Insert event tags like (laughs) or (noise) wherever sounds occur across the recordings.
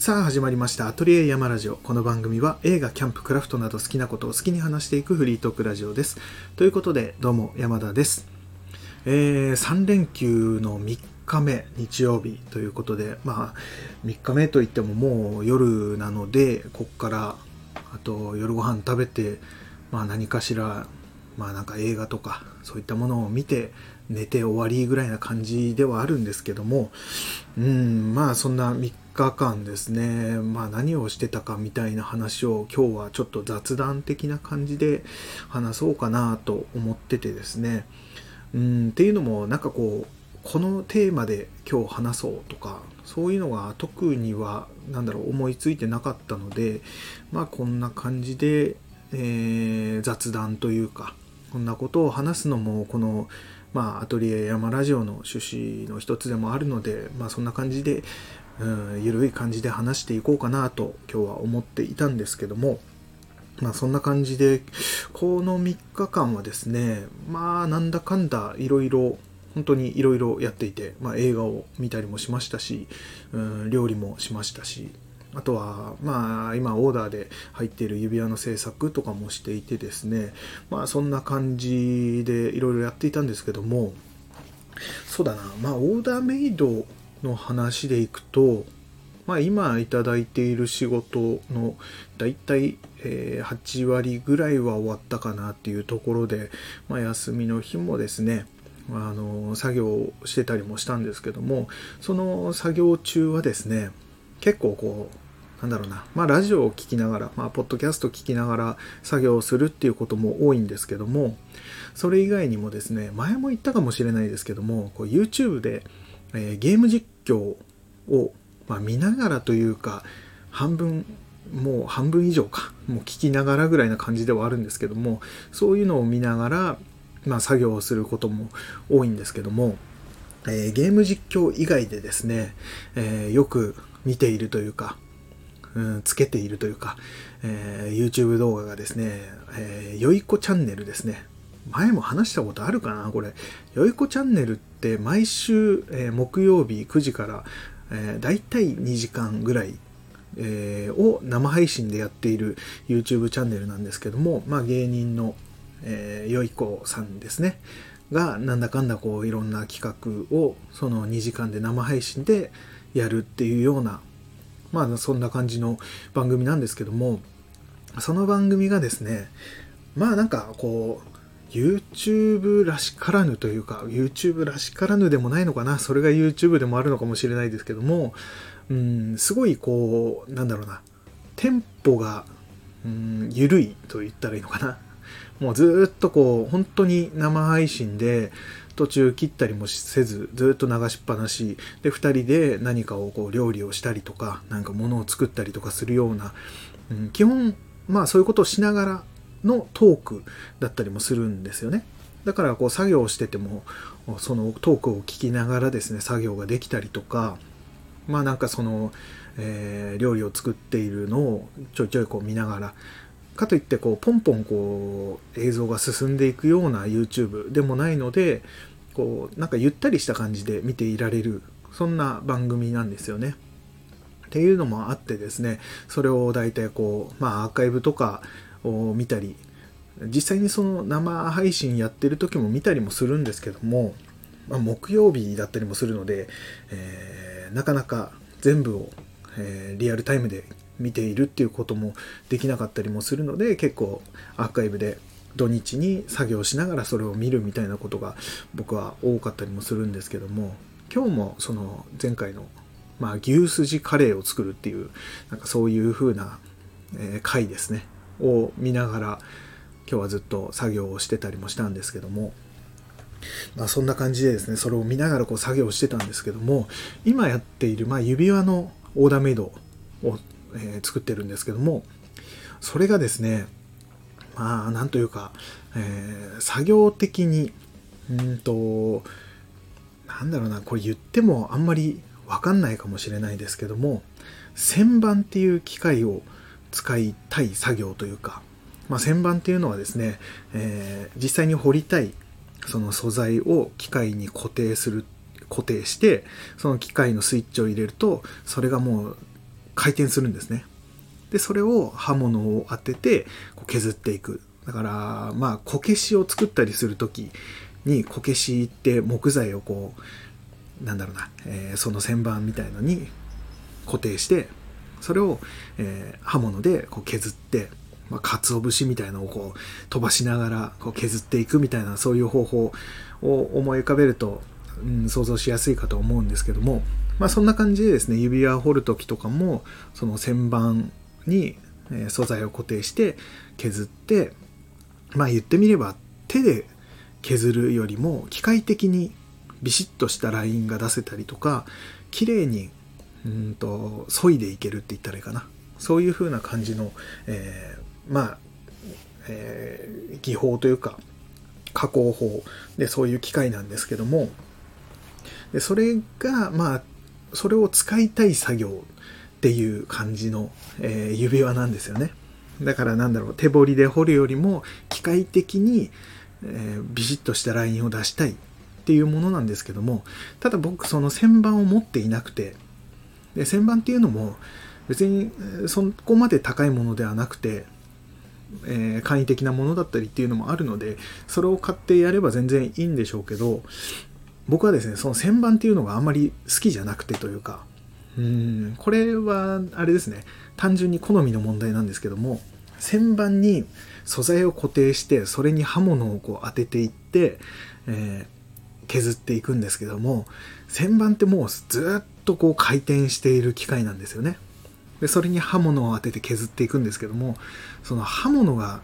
さあ始まりました。アトリエ山ラジオ。この番組は映画キャンプクラフトなど好きなことを好きに話していくフリートークラジオです。ということでどうも山田です、えー、3連休の3日目日曜日。ということでまあ3日目といってももう夜なのでこっからあと夜ご飯食べてまあ何かしらまあなんか映画とかそういったものを見て寝て終わりぐらいな感じではあるんですけどもうんまあそんな3日間ですね。まあ何をしてたかみたいな話を今日はちょっと雑談的な感じで話そうかなと思っててですね。うんっていうのもなんかこうこのテーマで今日話そうとかそういうのが特には何だろう思いついてなかったのでまあこんな感じで、えー、雑談というかこんなことを話すのもこのまあ、アトリエ山ラジオの趣旨の一つでもあるので、まあ、そんな感じで、うん、ゆるい感じで話していこうかなと今日は思っていたんですけども、まあ、そんな感じで、この3日間はですね、まあ、なんだかんだいろいろ、本当にいろいろやっていて、まあ、映画を見たりもしましたし、うん、料理もしましたし、あとは、まあ、今オーダーで入っている指輪の制作とかもしていてですね、まあ、そんな感じでいろいろやっていたんですけども、そうだな、まあ、オーダーメイドの話でいくと、まあ、今いただいている仕事のだいたい8割ぐらいは終わったかなっていうところで、まあ、休みの日もですねあの作業してたりもしたんですけどもその作業中はですね結構こう、なんだろうな、まあラジオを聴きながら、まあポッドキャスト聴きながら作業をするっていうことも多いんですけども、それ以外にもですね、前も言ったかもしれないですけども、こう YouTube で、えー、ゲーム実況を、まあ、見ながらというか、半分、もう半分以上か、もう聞きながらぐらいな感じではあるんですけども、そういうのを見ながら、まあ作業をすることも多いんですけども、えー、ゲーム実況以外でですね、えー、よく見ているというか、うん、つけているというか、えー、YouTube 動画がですね、えー、よいこチャンネルですね。前も話したことあるかな？これ。よいこチャンネルって毎週、えー、木曜日9時から、えー、だいたい2時間ぐらい、えー、を生配信でやっている YouTube チャンネルなんですけども、まあ芸人の、えー、よいこさんですね。がなんだかんだこういろんな企画をその2時間で生配信でやるっていうようなまあそんな感じの番組なんですけどもその番組がですねまあなんかこう YouTube らしからぬというか YouTube らしからぬでもないのかな。それが YouTube でもあるのかもしれないですけどもうんすごいこうなんだろうな。テンポがうん緩いと言ったらいいのかな。もうずっとこう本当に生配信で途中切ったりもせずずっと流しっぱなし。で2人で何かをこう料理をしたりとか何か物を作ったりとかするような、うん、基本まあそういうことをしながらのトークだったりもするんですよねだからこう作業をしててもそのトークを聞きながらですね作業ができたりとかまあなんかその、えー、料理を作っているのをちょいちょいこう見ながらかといってこうポンポンこう映像が進んでいくような YouTube でもないのでこうなんかゆったりした感じで見ていられるそんな番組なんですよね。っていうのもあってですねそれを大体こうまあアーカイブとかを見たり実際にその生配信やってる時も見たりもするんですけども、まあ、木曜日だったりもするので、えー、なかなか全部を、えー、リアルタイムで見ているっていうこともできなかったりもするので結構アーカイブで土日に作業しながらそれを見るみたいなことが僕は多かったりもするんですけども今日もその前回の、まあ、牛すじカレーを作るっていうなんかそういう風な、えー、回ですね。を見ながら今日はずっと作業をしてたりもしたんですけどもまあ、そんな感じでですねそれを見ながらこう作業をしてたんですけども今やっている、まあ、指輪のオーダーメイドを、え、作ってるんですけどもそれがですねまあ、なんというか、えー、作業的に、うんと、なんだろうな、これ言ってもあんまりわかんないかもしれないですけども、旋盤っていう機械を使いたい作業というか、まあ、旋盤っていうのはですね、えー、実際に掘りたいその素材を機械に固定する固定してその機械のスイッチを入れるとそれがもう回転するんですね。で、それを刃物を当ててこう削っていく。だから、まあ、こけしを作ったりする時に、こけしって木材をこう、なんだろうな、えー、その旋盤みたいのに固定して、それを、えー、刃物でこう削って、まあ、鰹節みたいのをこう飛ばしながらこう削っていくみたいなそういう方法を思い浮かべると、うん、想像しやすいかと思うんですけども、まあ、そんな感じでですね指輪を彫る時とかもその旋盤に素材を固定して削ってまあ言ってみれば手で削るよりも機械的にビシッとしたラインが出せたりとか綺麗にうんと削いでいけるって言ったらいいかな。そういう風な感じの、えー、まあ、えー、技法というか加工法。でそういう機械なんですけども。でそれがまあそれを使いたい作業っていう感じの、えー、指輪なんですよね。だからなんだろう手彫りで彫るよりも機械的に、えー、ビシッとしたラインを出したいっていうものなんですけども。ただ僕その旋盤を持っていなくてで旋盤っていうのも別にそこまで高いものではなくて、えー、簡易的なものだったりっていうのもあるのでそれを買ってやれば全然いいんでしょうけど僕はですねその旋盤っていうのがあんまり好きじゃなくてというかうんこれはあれですね単純に好みの問題なんですけども旋盤に素材を固定してそれに刃物をこう当てていって、えー、削っていくんですけども旋盤ってもうずっとこう回転している機械なんですよね。でそれに刃物を当てて削っていくんですけどもその刃物が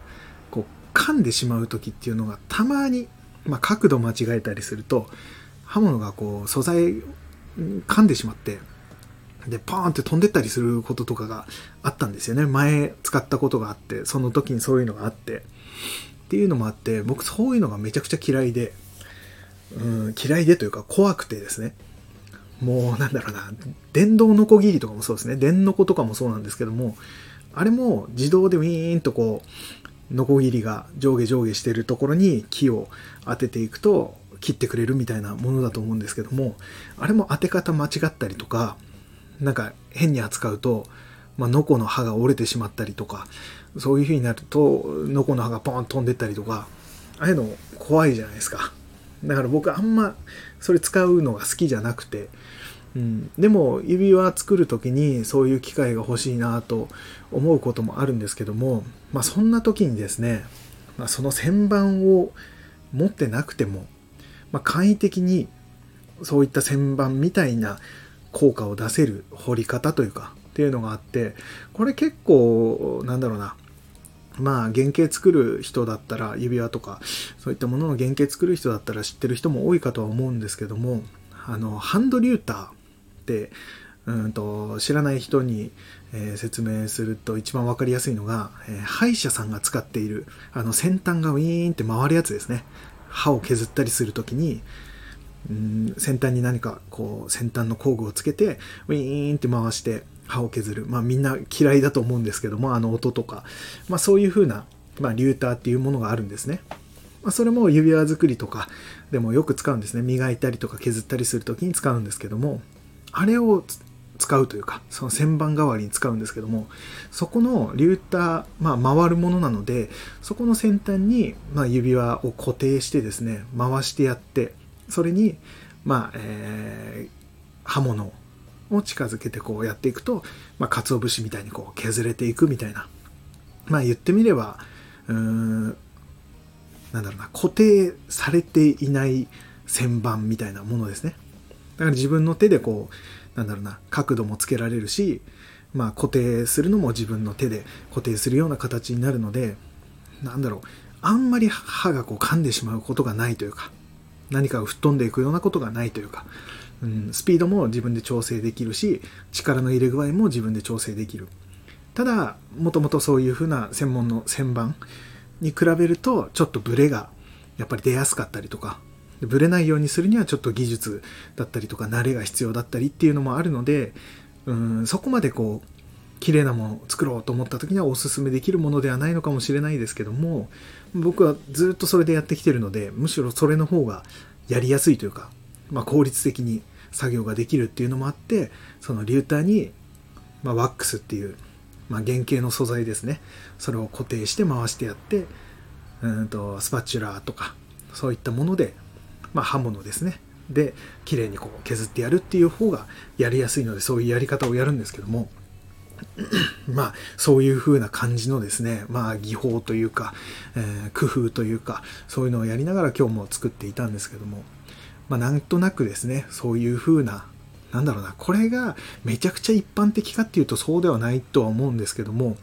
こう噛んでしまう時っていうのがたまに、まあ、角度間違えたりすると刃物がこう素材噛んでしまってでパーンって飛んでったりすることとかがあったんですよね。前使ったことがあってその時にそういうのがあって。っていうのもあって僕そういうのがめちゃくちゃ嫌いで、うん、嫌いでというか怖くてですね。もうなんだろうな電動ノコギリとかもそうですね。電ノコとかもそうなんですけどもあれも自動でウィーンとこうノコギリが上下上下してるところに木を当てていくと切ってくれるみたいなものだと思うんですけどもあれも当て方間違ったりとかなんか変に扱うと、まあ、ノコの刃が折れてしまったりとかそういう風になるとノコの刃がポン飛んでったりとかああいうの怖いじゃないですか。だから僕あんまそれ使うのが好きじゃなくて、でも指輪作る時にそういう機会が欲しいなと思うこともあるんですけども、まあ、そんな時にですね、まあ、その旋盤を持ってなくても、まあ、簡易的にそういった旋盤みたいな効果を出せる彫り方というかっていうのがあってこれ結構なんだろうなまあ原型作る人だったら指輪とかそういったものの原型作る人だったら知ってる人も多いかとは思うんですけどもあのハンドリューターってうんと知らない人に、えー、説明すると一番分かりやすいのが、えー、歯医者さんが使っているあの先端がウィーンって回るやつですね。歯を削ったりする時にうん先端に何かこう先端の工具をつけてウィーンって回して歯を削る。まあみんな嫌いだと思うんですけどもあの音とか。まあそういう風なまあリューターっていうものがあるんですね、ま、それも指輪作りとかでもよく使うんですね。磨いたりとか削ったりする時に使うんですけども。あれを使うというかその旋盤代わりに使うんですけどもそこのリューター、まあ、回るものなのでそこの先端に、まあ、指輪を固定してですね回してやってそれに、まあ、えー、刃物を近づけてこうやっていくと、まあ、鰹節みたいにこう削れていくみたいな。まあ言ってみれば、うーん、なんだろうな、固定されていない旋盤みたいなものですね。だから自分の手でこう、なんだろうな、角度もつけられるし、まあ固定するのも自分の手で固定するような形になるので、なんだろう、あんまり歯がこう噛んでしまうことがないというか、何かが吹っ飛んでいくようなことがないというか、うん、スピードも自分で調整できるし力の入れ具合も自分で調整できる。ただもともとそういうふうな専門の旋盤に比べるとちょっとブレがやっぱり出やすかったりとかブレないようにするにはちょっと技術だったりとか慣れが必要だったりっていうのもあるのでうんそこまでこう綺麗なものを作ろうと思った時にはおすすめできるものではないのかもしれないですけども僕はずっとそれでやってきてるのでむしろそれの方がやりやすいというか、まあ、効率的に作業ができるっていうのもあってそのリューターにまあ、ワックスっていう、まあ、原型の素材ですね。それを固定して回してやってうんとスパチュラーとかそういったもので、まあ、刃物ですね。で綺麗にこう削ってやるっていう方がやりやすいのでそういうやり方をやるんですけども (clears throat) まあそういう風な感じのですねまあ技法というか、えー、工夫というかそういうのをやりながら今日も作っていたんですけどもまあなんとなくですねそういう風ななんだろうなこれがめちゃくちゃ一般的かっていうとそうではないとは思うんですけども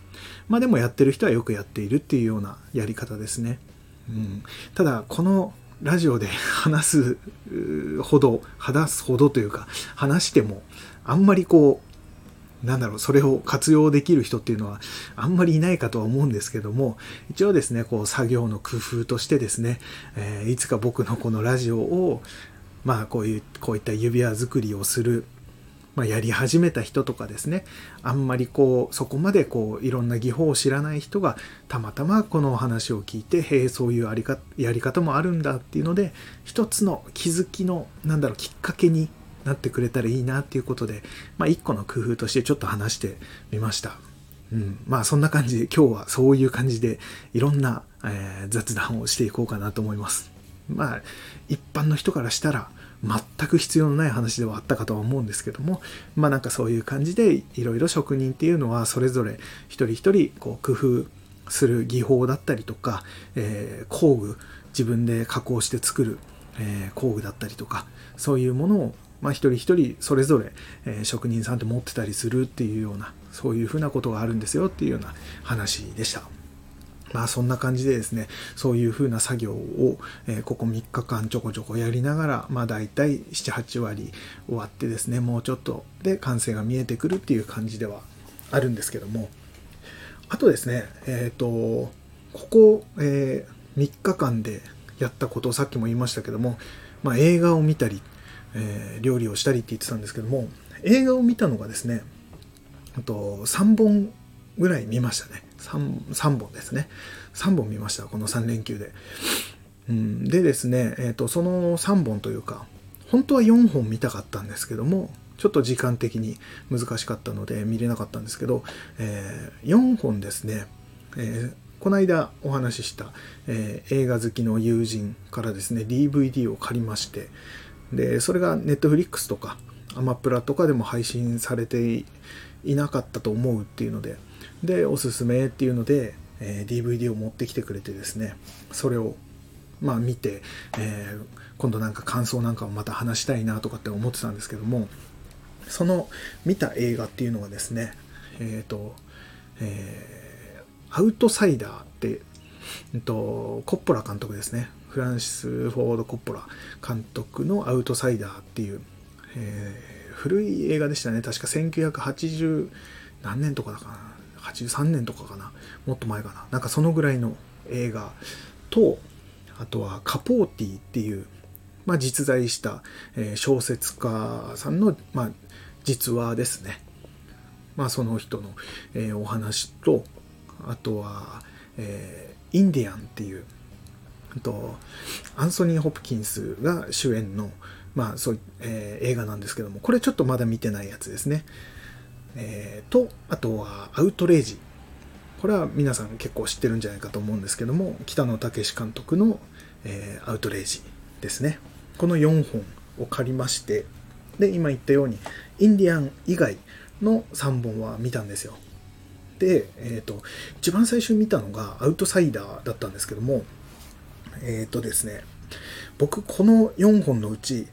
まあでもやってる人はよくやっているっていうようなやり方ですね、うん、ただこのラジオで話すほど話すほどというか話してもあんまりこうなんだろう、それを活用できる人っていうのはあんまりいないかとは思うんですけども、一応ですね、こう作業の工夫としてですね、えー、いつか僕のこのラジオを、まあこういう、こういった指輪作りをする、まあ、やり始めた人とかですね、あんまりこう、そこまでこう、いろんな技法を知らない人が、たまたまこのお話を聞いて、へえ、そういうありかやり方もあるんだっていうので、一つの気づきの、なんだろう、きっかけになってくれたらいいなっていうことで、まあ、一個の工夫としてちょっと話してみました。うん、まあそんな感じで今日はそういう感じでいろんな、えー、雑談をしていこうかなと思います。まあ一般の人からしたら全く必要のない話ではあったかとは思うんですけどもまあなんかそういう感じでいろいろ職人っていうのはそれぞれ一人一人こう工夫する技法だったりとか、えー、工具自分で加工して作る、えー、工具だったりとかそういうものをまあ、一人一人それぞれ、え、職人さんって持ってたりするっていうようなそういうふうなことがあるんですよっていうような話でした。まあそんな感じでですね、そういうふうな作業を、え、ここ3日間ちょこちょこやりながら、まあ大体7、8割終わってですね、もうちょっとで完成が見えてくるっていう感じではあるんですけども、あとですね、えっ、ー、と、ここ、えー、3日間でやったことをさっきも言いましたけども、まあ、映画を見たりえー、料理をしたりって言ってたんですけども映画を見たのがですねあと3本ぐらい見ましたね。3, 3本ですね。3本見ましたこの3連休で、うん、でですね、えーと、その3本というか本当は4本見たかったんですけどもちょっと時間的に難しかったので見れなかったんですけど、えー、4本ですね、えーこの間お話しした、えー、映画好きの友人からですね DVD を借りましてで、それが Netflix とかアマプラとかでも配信されていなかったと思うっていうので、で、おすすめっていうので、えー、DVD を持ってきてくれてですね、それをまあ見て、えー、今度なんか感想なんかをまた話したいなとかって思ってたんですけども、その見た映画っていうのがですね、えっ、ー、と、えー、アウトサイダーって、えっと、コッポラ監督ですね。フランシス・フォード・コッポラ監督のアウトサイダーっていう、えー、古い映画でしたね。確か1980何年とかだかな。83年とかかな。もっと前かな。なんかそのぐらいの映画と、あとはカポーティっていう、まあ、実在した、え、小説家さんの、まあ、実話ですね。まあ、その人の、え、お話と、あとは、えー、インディアンっていう、とアンソニー・ホプキンスが主演の、まあそうえー、映画なんですけどもこれちょっとまだ見てないやつですね、えー、とあとはアウトレイジ。これは皆さん結構知ってるんじゃないかと思うんですけども北野武監督の、えー、アウトレイジですね。この4本を借りましてで今言ったようにインディアン以外の3本は見たんですよ。で、えっ、ー、と一番最初見たのがアウトサイダーだったんですけどもえっ、とですね、僕この4本のうち、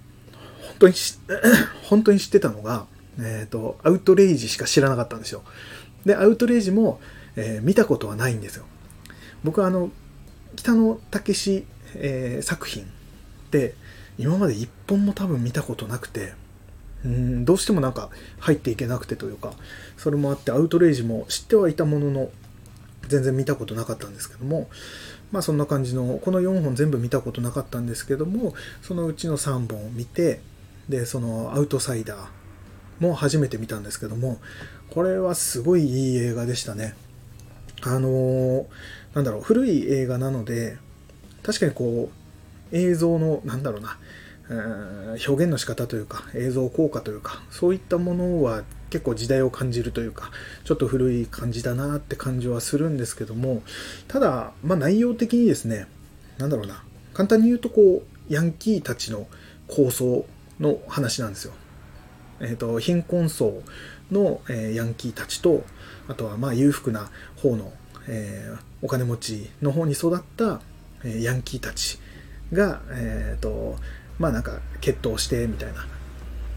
本当に (coughs) 本当に知ってたのが、えっ、ー、と、アウトレイジしか知らなかったんですよ。で、アウトレイジも、えー、見たことはないんですよ。僕はあの、北野武、えー、作品って今まで一本も多分見たことなくて、うんどうしてもなんか入っていけなくてというか、それもあってアウトレイジも知ってはいたものの、全然見たことなかったんですけども、まあそんな感じの、この4本全部見たことなかったんですけども、そのうちの3本を見て、で、そのアウトサイダーも初めて見たんですけども、これはすごいいい映画でしたね。あのー、なんだろう、古い映画なので、確かにこう、映像の、なんだろうな、えー、表現の仕方というか映像効果というかそういったものは結構時代を感じるというかちょっと古い感じだなって感じはするんですけどもただ、まあ、内容的にですねなんだろうな簡単に言うとこうヤンキーたちの構想の話なんですよ。え、ー、と貧困層の、えー、ヤンキーたちとあとはまあ裕福な方の、えー、お金持ちの方に育った、えー、ヤンキーたちが、えっ、とまあなんか決闘してみたいな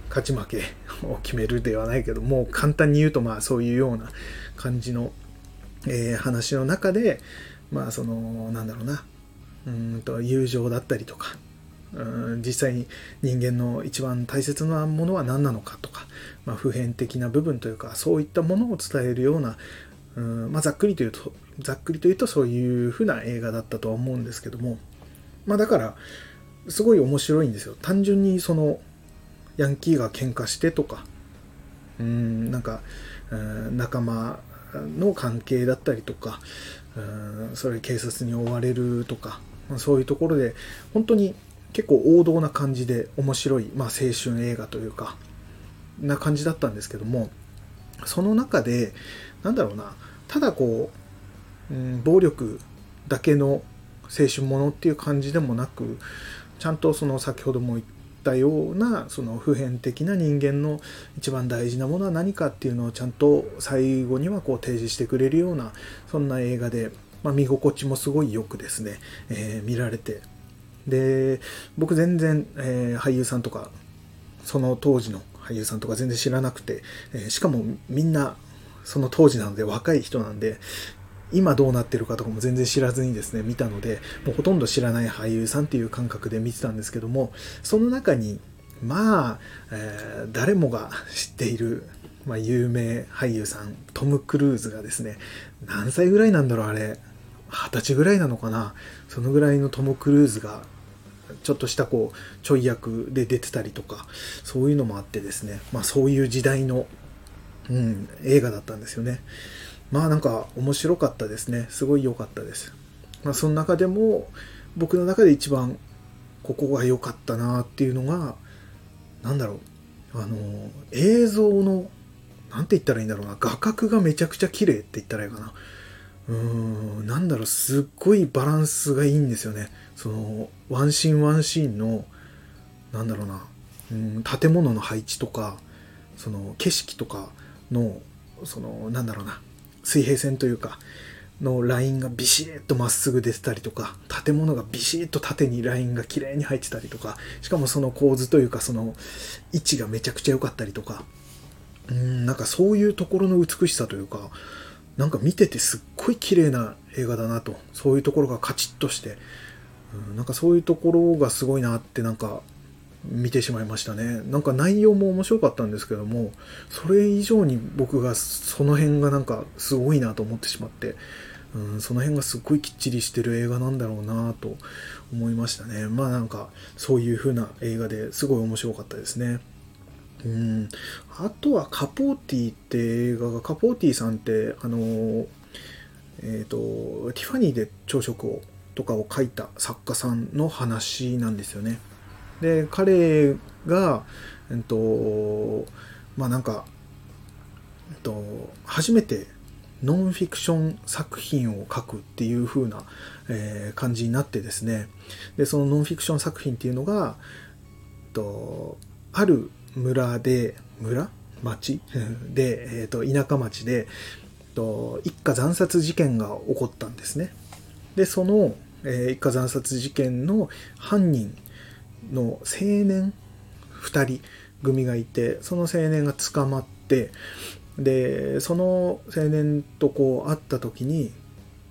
勝ち負けを決めるではないけどもう簡単に言うとまあそういうような感じの、えー、話の中でまあそのなんだろうなうんと友情だったりとかうん実際に人間の一番大切なものは何なのかとか、まあ、普遍的な部分というかそういったものを伝えるようなうん、まあ、ざっくりというとざっくりというとそういうふうな映画だったとは思うんですけども、まあ、だからすごい面白いんですよ。単純にそのヤンキーが喧嘩してとかうんなんかうん仲間の関係だったりとかうんそれ警察に追われるとかそういうところで本当に結構王道な感じで面白い、まあ、青春映画というかな感じだったんですけどもその中でなんだろうなただこう、うん、暴力だけの青春ものっていう感じでもなくちゃんとその先ほども言ったようなその普遍的な人間の一番大事なものは何かっていうのをちゃんと最後にはこう提示してくれるようなそんな映画で、まあ、見心地もすごいよくですね、えー、見られてで僕全然、えー、俳優さんとかその当時の俳優さんとか全然知らなくて、えー、しかもみんなその当時なので若い人なんで今どうなってるかとかも全然知らずにですね見たのでもうほとんど知らない俳優さんっていう感覚で見てたんですけどもその中にまあ、えー、誰もが知っている、まあ、有名俳優さんトム・クルーズがですね何歳ぐらいなんだろうあれ。二十歳ぐらいなのかな。そのぐらいのトム・クルーズがちょっとしたこうちょい役で出てたりとかそういうのもあってですね。まあそういう時代の、うん、映画だったんですよね。まあなんか面白かったですね。すごい良かったです。まあその中でも僕の中で一番ここが良かったなっていうのが何だろう。あの映像の何て言ったらいいんだろうな。画角がめちゃくちゃ綺麗って言ったらいいかな。うんなんだろうすっごいバランスがいいんですよね。そのワンシーンワンシーンのなんだろうなうん建物の配置とかその景色とかのそのなんだろうな水平線というかのラインがビシッとまっすぐ出てたりとか建物がビシッと縦にラインが綺麗に入ってたりとかしかもその構図というかその位置がめちゃくちゃ良かったりとかうんなんかそういうところの美しさというかなんか見ててすっごい綺麗な映画だなと。そういうところがカチッとして。うんなんかそういうところがすごいなってなんか見てしまいましたね。なんか内容も面白かったんですけどもそれ以上に僕がその辺がなんかすごいなと思ってしまってうんその辺がすっごいきっちりしてる映画なんだろうなと思いましたね。まあなんかそういう風な映画ですごい面白かったですね。うん。あとはカポーティって映画がカポーティさんってあのえっ、ー、とティファニーで朝食をとかを書いた作家さんの話なんですよね。で彼がえっとまあなんか、えっと、初めてノンフィクション作品を書くっていう風な、えー、感じになってですね。でそのノンフィクション作品っていうのが、えっと、ある村で村？町？(laughs) で、えっと、田舎町で、えっと、一家惨殺事件が起こったんですね。でその、えー、一家惨殺事件の犯人の青年2人組がいてその青年が捕まってでその青年とこう会った時に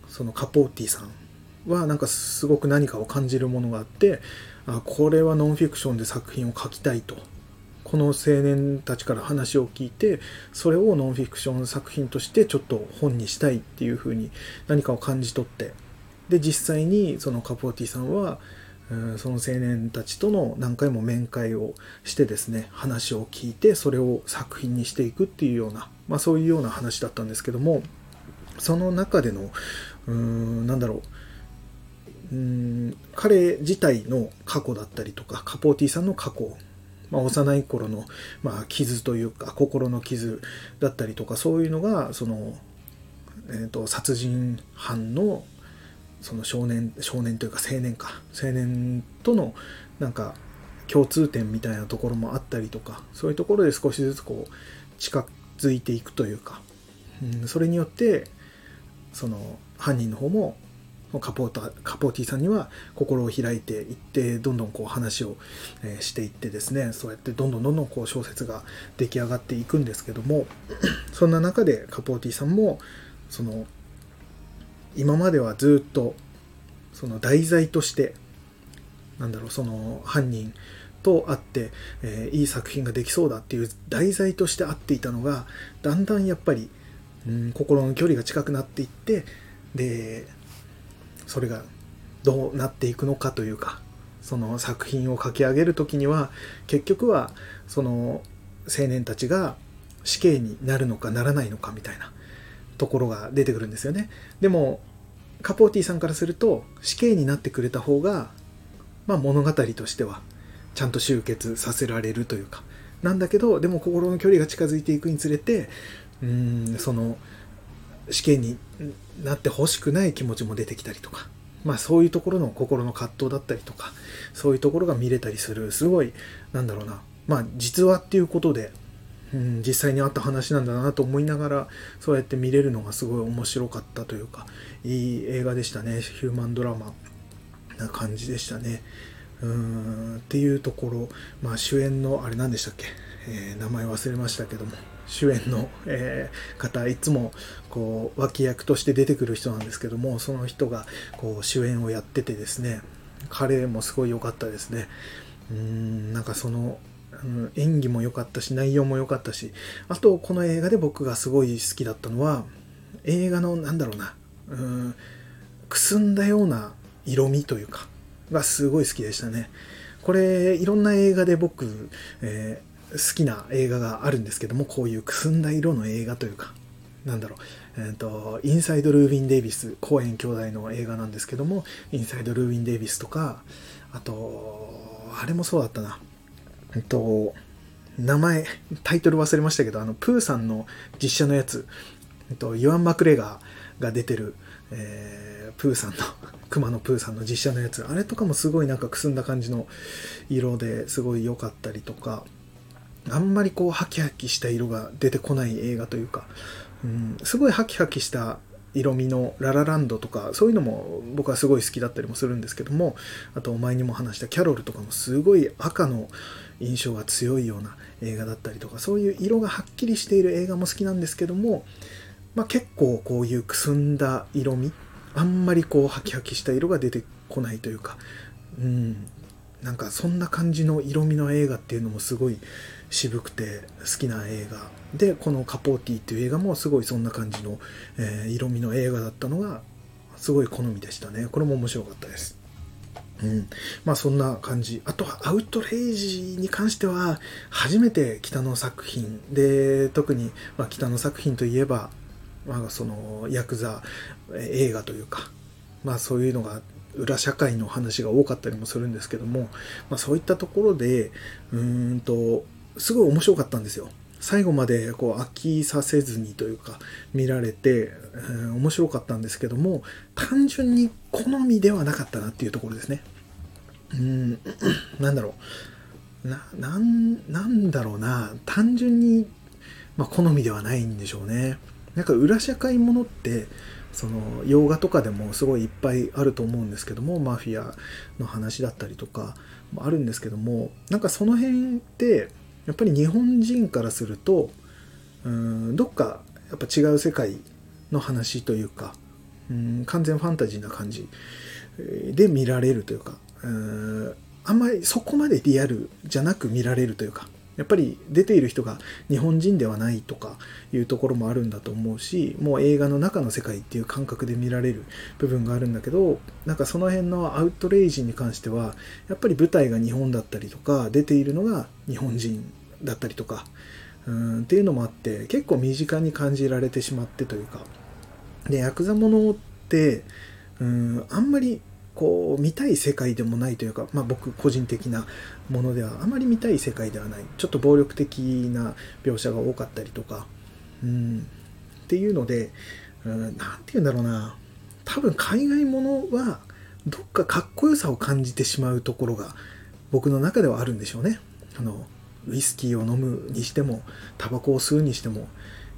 そのカポーティさんはなんかすごく何かを感じるものがあってあこれはノンフィクションで作品を書きたいと。この青年たちから話を聞いてそれをノンフィクション作品としてちょっと本にしたいっていうふうに何かを感じ取ってで実際にそのカポーティさんはその青年たちとの何回も面会をしてですね話を聞いてそれを作品にしていくっていうような、まあ、そういうような話だったんですけどもその中でのうーんなんだろううん彼自体の過去だったりとかカポーティさんの過去まあ、幼い頃の、まあ、傷というか心の傷だったりとかそういうのがその、えーと、殺人犯のその少年少年というか青年か青年とのなんか共通点みたいなところもあったりとかそういうところで少しずつこう近づいていくというか、うん、それによってその犯人の方もカポータカポーティさんには心を開いていってどんどんこう話を、えしていってですねそうやってどんどんどんどんこう小説が出来上がっていくんですけども (laughs) そんな中でカポーティーさんもその今まではずっとその題材としてなんだろうその犯人と会って、えー、いい作品ができそうだっていう題材として会っていたのがだんだんやっぱり、うん、心の距離が近くなっていってでそれがどうなっていくのかというかその作品を書き上げる時には結局はその青年たちが死刑になるのかならないのかみたいなところが出てくるんですよね。でもカポーティさんからすると死刑になってくれた方が、まあ、物語としてはちゃんと集結させられるというか。なんだけどでも心の距離が近づいていくにつれてうんその死刑になってほしくない気持ちも出てきたりとか、まあそういうところの心の葛藤だったりとか、そういうところが見れたりする、すごい、なんだろうな、まあ実話っていうことで、うん、実際にあった話なんだなと思いながら、そうやって見れるのがすごい面白かったというか、いい映画でしたね。ヒューマンドラマな感じでしたね。うんっていうところ、まあ主演の、あれ何でしたっけ、えー、名前忘れましたけども、主演の、えー、方いつもこう脇役として出てくる人なんですけどもその人がこう主演をやっててですね彼もすごい良かったですね。うんなんかその、うん、演技も良かったし内容も良かったしあとこの映画で僕がすごい好きだったのは映画のなんだろうなうんくすんだような色味というかがすごい好きでしたね。これいろんな映画で僕、えー好きな映画があるんですけども、こういうくすんだ色の映画というか、なんだろう、えっ、ー、と、インサイド・ルービン・デイビス、コーエン兄弟の映画なんですけども、インサイド・ルービン・デイビスとか、あと、あれもそうだったな。えっと、名前、タイトル忘れましたけど、あの、プーさんの実写のやつ、えっと、ユアン・マクレガーが出てる、えー、プーさんの、(laughs) 熊野プーさんの実写のやつ、あれとかもすごいなんかくすんだ感じの色ですごい良かったりとか、あんまりこうハキハキした色が出てこない映画というか、うん、すごいハキハキした色味のララランドとかそういうのも僕はすごい好きだったりもするんですけどもあとお前にも話したキャロルとかもすごい赤の印象が強いような映画だったりとかそういう色がはっきりしている映画も好きなんですけども、まあ、結構こういうくすんだ色味あんまりこうハキハキした色が出てこないというか、うん、なんかそんな感じの色味の映画っていうのもすごい渋くて好きな映画。でこの「カポーティ」っていう映画もすごいそんな感じの、えー、色味の映画だったのがすごい好みでしたね。これも面白かったです。うん。まあそんな感じ。あとはアウトレイジに関しては初めて北の作品。で特に、まあ、北の作品といえば、まあ、そのヤクザ映画というかまあそういうのが裏社会の話が多かったりもするんですけども、まあ、そういったところでうんとすごい面白かったんですよ。最後までこう飽きさせずにというか見られて、えー、面白かったんですけども単純に好みではなかったなっていうところですね。うん、なんだろう。な、なん、なんだろうな。単純に、まあ、好みではないんでしょうね。なんか裏社会ものって、その洋画とかでもすごいいっぱいあると思うんですけどもマフィアの話だったりとかもあるんですけどもなんかその辺ってやっぱり日本人からするとうんどっかやっぱ違う世界の話というかうん完全ファンタジーな感じで見られるというかうんあんまりそこまでリアルじゃなく見られるというかやっぱり出ている人が日本人ではないとかいうところもあるんだと思うしもう映画の中の世界っていう感覚で見られる部分があるんだけどなんかその辺のアウトレイジに関してはやっぱり舞台が日本だったりとか出ているのが日本人だったりとかうんっていうのもあって結構身近に感じられてしまってというか。でヤクザものってうんあんまりこう見たい世界でもないというか、まあ、僕個人的なものではあまり見たい世界ではない。ちょっと暴力的な描写が多かったりとか、うん、っていうので何、て言うんだろうな。多分海外ものはどっかかっこよさを感じてしまうところが僕の中ではあるんでしょうね。あのウイスキーを飲むにしてもタバコを吸うにしてもや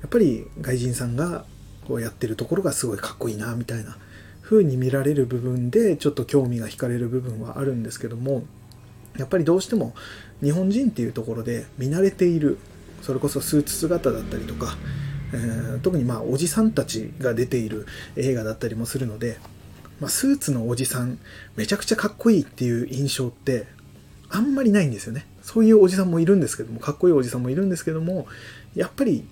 っぱり外人さんがこうやってるところがすごいかっこいいなみたいな。風に見られる部分でちょっと興味が惹かれる部分はあるんですけどもやっぱりどうしても日本人っていうところで見慣れているそれこそスーツ姿だったりとか、えー、特にまあおじさんたちが出ている映画だったりもするので、まあ、スーツのおじさんめちゃくちゃかっこいいっていう印象ってあんまりないんですよね。そういうおじさんもいるんですけどもかっこいいおじさんもいるんですけどもやっぱり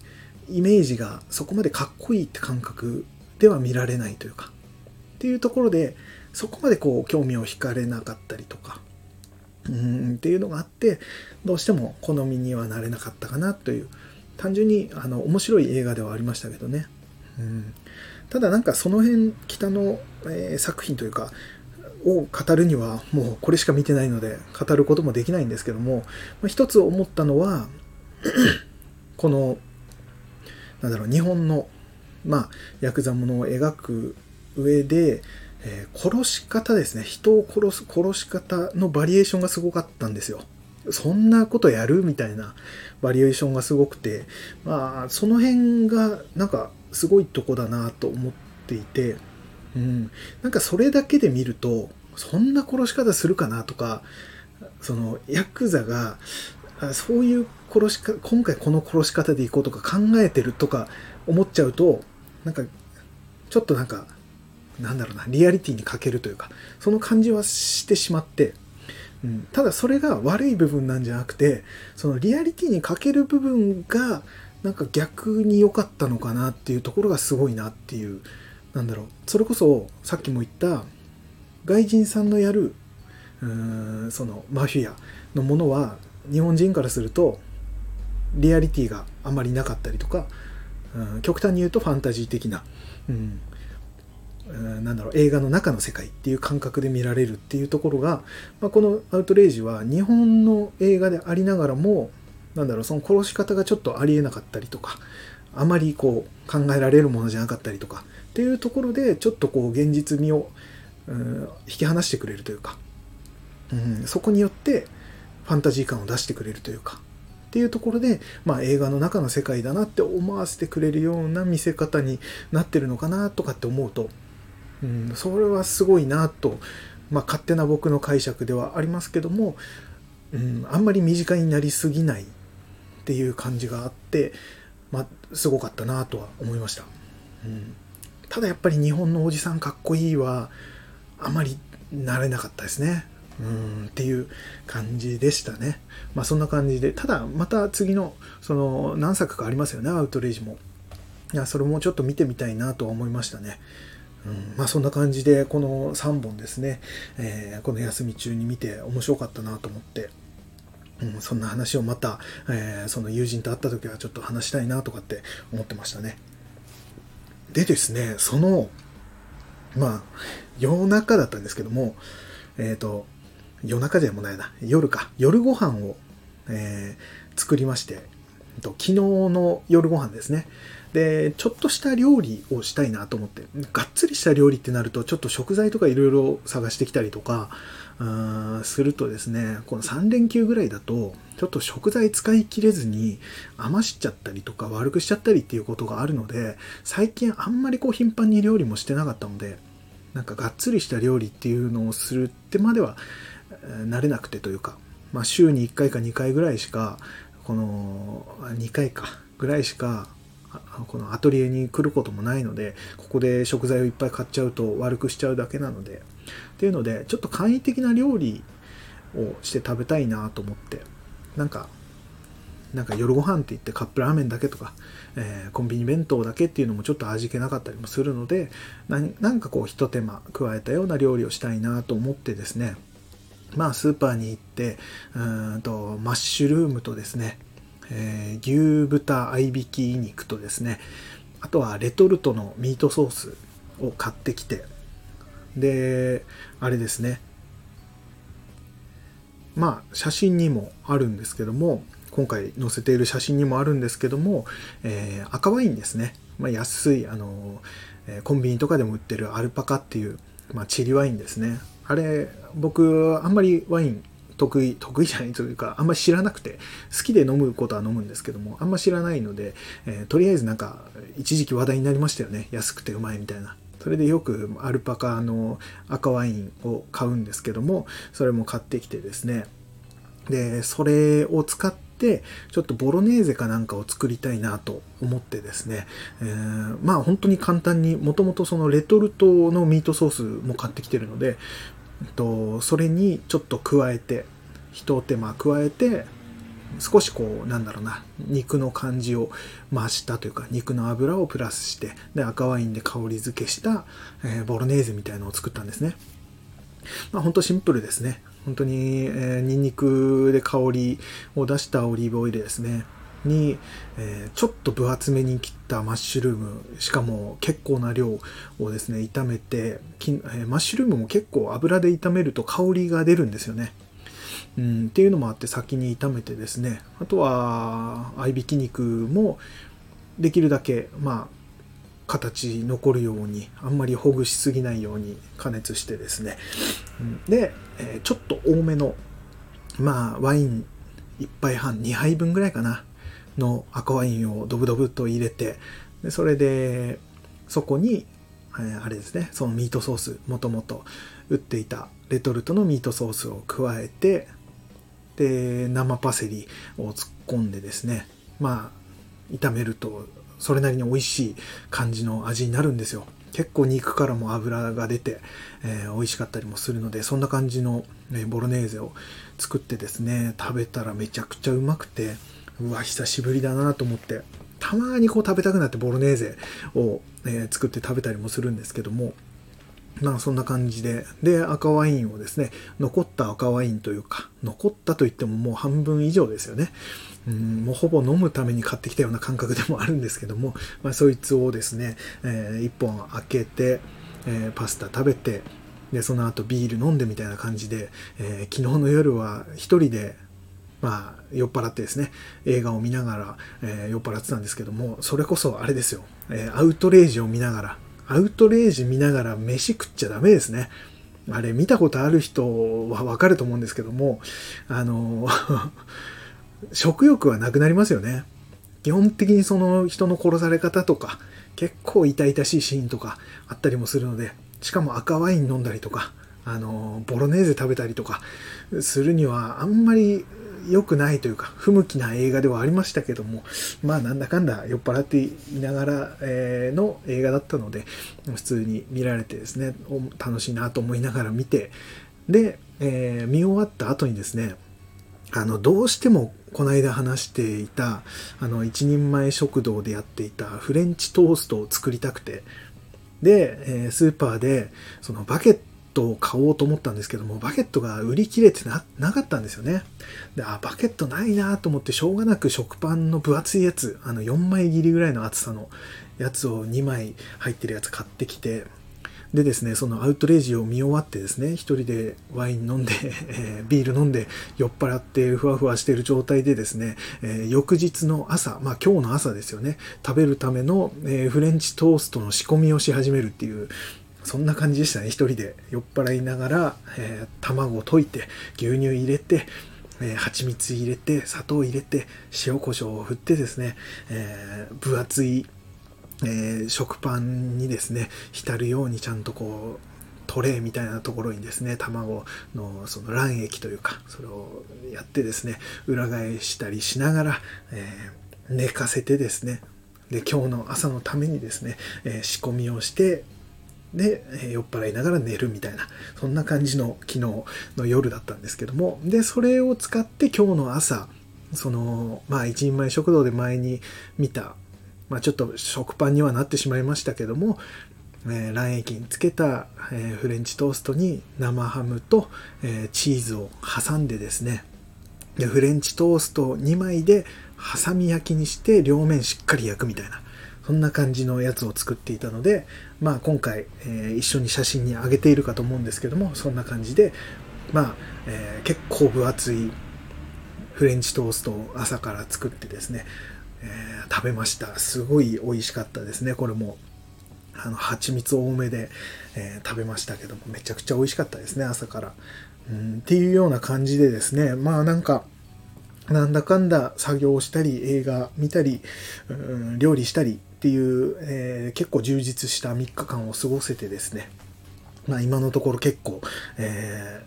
イメージがそこまでかっこいいって感覚では見られないというかっていうところでそこまでこう興味を惹かれなかったりとかうんっていうのがあってどうしても好みにはなれなかったかなという単純にあの面白い映画ではありましたけどね、うん、ただなんかその辺北の、えー、作品というかを語るにはもうこれしか見てないので語ることもできないんですけども、まあ、一つ思ったのは (clears throat) このなんだろう日本のまあヤクザものを描く上で、えー、殺し方ですね。人を殺す殺し方のバリエーションがすごかったんですよ。そんなことやる？みたいなバリエーションがすごくて。まあその辺がなんかすごいとこだなと思っていて。うん、なんかそれだけで見るとそんな殺し方するかなとかそのヤクザがそういう殺し方今回この殺し方でいこうとか考えてるとか思っちゃうとなんかちょっとなんかなんだろうなリアリティに欠けるというかその感じはしてしまって、うん、ただそれが悪い部分なんじゃなくてそのリアリティに欠ける部分がなんか逆に良かったのかなっていうところがすごいなっていうなんだろうそれこそさっきも言った外人さんのやるうーんそのマフィアのものは日本人からするとリアリティがあまりなかったりとか、うん、極端に言うとファンタジー的な、うん、なんだろう映画の中の世界っていう感覚で見られるっていうところが、まあ、このアウトレイジは日本の映画でありながらもなんだろうその殺し方がちょっとありえなかったりとかあまりこう考えられるものじゃなかったりとかっていうところでちょっとこう現実味を、引き離してくれるというか、うん、そこによってファンタジー感を出してくれるというかっていうところで、まあ、映画の中の世界だなって思わせてくれるような見せ方になってるのかなとかって思うと、うん、それはすごいなと、まあ、勝手な僕の解釈ではありますけども、うん、あんまり身近になりすぎないっていう感じがあって、まあ、すごかったなとは思いました。うんただやっぱり日本のおじさんかっこいいはあまりなれなかったですね。うんっていう感じでしたね。まあそんな感じで、ただまた次のその何作かありますよね、アウトレイジも。いや、それもちょっと見てみたいなとは思いましたね。うん、まあそんな感じでこの3本ですね、えー、この休み中に見て面白かったなと思って、うん、そんな話をまた、えー、その友人と会った時はちょっと話したいなとかって思ってましたね。でですね、その、まあ、夜中だったんですけども、えっ、ー、と、夜中でもないな、夜か、夜ご飯を、えー、作りまして、昨日の夜ご飯ですね。で、ちょっとした料理をしたいなと思って、がっつりした料理ってなると、ちょっと食材とかいろいろ探してきたりとか、するとですね、この3連休ぐらいだと、ちょっと食材使い切れずに余しちゃったりとか悪くしちゃったりっていうことがあるので、最近あんまりこう頻繁に料理もしてなかったので、なんかがっつりした料理っていうのをするってまでは慣れなくてというか、まあ週に1回か2回ぐらいしか、この2回かぐらいしかこのアトリエに来ることもないのでここで食材をいっぱい買っちゃうと悪くしちゃうだけなのでっていうのでちょっと簡易的な料理をして食べたいなと思ってなんかなんか夜ご飯って言ってカップラーメンだけとか、えー、コンビニ弁当だけっていうのもちょっと味気なかったりもするのでなんかこうひと手間加えたような料理をしたいなと思ってですね。まあスーパーに行ってうんとマッシュルームとですねえー、牛豚合いびき肉とですねあとはレトルトのミートソースを買ってきてであれですね。まあ写真にもあるんですけども今回載せている写真にもあるんですけども、えー、赤ワインですね、まあ、安いあの、コンビニとかでも売ってるアルパカっていう、まあ、チリワインですね。あれ僕あんまりワイン得意 (laughs) 得意じゃないというかあんまり知らなくて好きで飲むことは飲むんですけどもあんま知らないので、えー、とりあえずなんか一時期話題になりましたよね。安くてうまいみたいな。それでよくアルパカの赤ワインを買うんですけどもそれも買ってきてですね。でそれを使ってちょっとボロネーゼかなんかを作りたいなと思ってですね、えー、まあ本当に簡単にもともとそのレトルトのミートソースも買ってきてるのでえっとそれにちょっと加えて一手間加えて少しこうなんだろうな肉の感じを増したというか肉の脂をプラスしてで赤ワインで香り付けした、えー、ボロネーゼみたいのを作ったんですねまあほんとシンプルですね本当に、えー、ニンニクで香りを出したオリーブオイルですね。に、えー、ちょっと分厚めに切ったマッシュルーム、しかも結構な量をですね、炒めてき、えー、マッシュルームも結構油で炒めると香りが出るんですよね。うん、っていうのもあって先に炒めてですね、あとは合いびき肉もできるだけ、まあ、形残るようにあんまりほぐしすぎないように加熱してですね、うん、で、え、ちょっと多めのまあワイン1杯半2杯分ぐらいかなの赤ワインをドブドブと入れてでそれでそこに、え、あれですねそのミートソースもともと売っていたレトルトのミートソースを加えてで生パセリを突っ込んでですねまあ炒めるとそれなりに美味しい感じの味になるんですよ。結構肉からも油が出て、えー、美味しかったりもするので、そんな感じの、ね、ボロネーゼを作ってですね、食べたらめちゃくちゃうまくて、うわ、久しぶりだなと思って、たまにこう食べたくなってボロネーゼを、えー、作って食べたりもするんですけども、まあそんな感じで、で、赤ワインをですね、残った赤ワインというか、残ったといってももう半分以上ですよね。うん、もうほぼ飲むために買ってきたような感覚でもあるんですけども、まあ、そいつをですね、えー、1本開けて、えー、パスタ食べてでその後ビール飲んでみたいな感じで、えー、昨日の夜は1人でまあ、酔っ払ってですね、映画を見ながら、えー、酔っ払ってたんですけども、それこそあれですよ、えー、アウトレイジを見ながら、アウトレイジ見ながら飯食っちゃダメですね。あれ見たことある人はわかると思うんですけども、あの (laughs) 食欲はなくなりますよね。基本的にその人の殺され方とか、結構痛々しいシーンとかあったりもするので、しかも赤ワイン飲んだりとか、あの、ボロネーゼ食べたりとかするにはあんまり良くないというか、不向きな映画ではありましたけども、まあなんだかんだ酔っ払っていながら、えー、の映画だったので、普通に見られてですね、楽しいなと思いながら見て、で、えー、見終わった後にですね、あの、どうしてもこの間話していた、あの、一人前食堂でやっていたフレンチトーストを作りたくて、で、えー、スーパーで、そのバケットを買おうと思ったんですけども、バケットが売り切れてな、なかったんですよね。で、あ、バケットないなと思って、しょうがなく食パンの分厚いやつ、あの、4枚切りぐらいの厚さのやつを2枚入ってるやつ買ってきて、でですね、そのアウトレイジを見終わってですね、一人でワイン飲んで、(laughs) えー、ビール飲んで酔っ払ってふわふわしている状態でですね、えー、翌日の朝、まあ今日の朝ですよね、食べるための、えー、フレンチトーストの仕込みをし始めるっていう、そんな感じでしたね。一人で酔っ払いながら、えー、卵を溶いて、牛乳入れて、えー、蜂蜜入れて、砂糖入れて、塩コショウを振ってですね、えー、分厚いえ、食パンにですね、浸るようにちゃんとこう、トレーみたいなところにですね、卵のその卵液というか、それをやってですね、裏返したりしながら、え、寝かせてですね、で、今日の朝のためにですね、えー、仕込みをして、で、え酔っ払いながら寝るみたいな、そんな感じの昨日の夜だったんですけども、で、それを使って今日の朝、その、まあ、一人前食堂で前に見たまあ、ちょっと食パンにはなってしまいましたけども、えー、卵液につけた、えー、フレンチトーストに生ハムと、えー、チーズを挟んでですねでフレンチトースト2枚で挟み焼きにして両面しっかり焼くみたいなそんな感じのやつを作っていたので、まあ今回、えー、一緒に写真に上げているかと思うんですけども、そんな感じで、まあ、えー、結構分厚いフレンチトーストを朝から作ってですね、えー、食べました。すごい美味しかったですね、これも。あの、蜂蜜多めで、え、食べましたけども、めちゃくちゃ美味しかったですね、朝から。うん、っていうような感じでですね、まあなんか、なんだかんだ作業したり、映画見たり、うん、料理したりっていう、えー、結構充実した3日間を過ごせてですね、まあ今のところ結構、え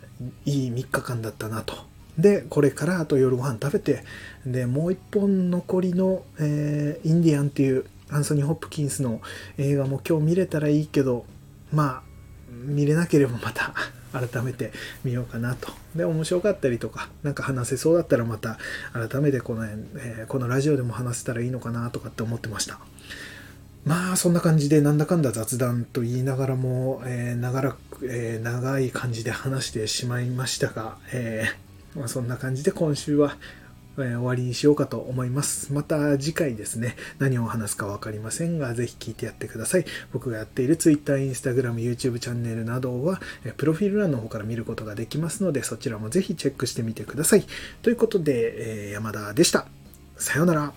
ー、いい3日間だったなと。で、これからあと夜ご飯食べて、で、もう一本残りの、えー、インディアンっていうアンソニー・ホップキンスの映画も今日見れたらいいけど、まあ、見れなければまた (laughs) 改めて見ようかなと。で、面白かったりとか、なんか話せそうだったらまた改めてこの,、えー、このラジオでも話せたらいいのかなとかって思ってました。まあそんな感じでなんだかんだ雑談と言いながらも、えー、長らく、えー、長い感じで話してしまいましたが、えー、まあ、そんな感じで今週はえー、終わりにしようかと思います。また次回ですね、何を話すかわかりませんが、ぜひ聞いてやってください。僕がやっている Twitter、Instagram、YouTube チャンネルなどは、えプロフィール欄の方から見ることができますので、そちらもぜひチェックしてみてください。ということで、えー、山田でした。さようなら。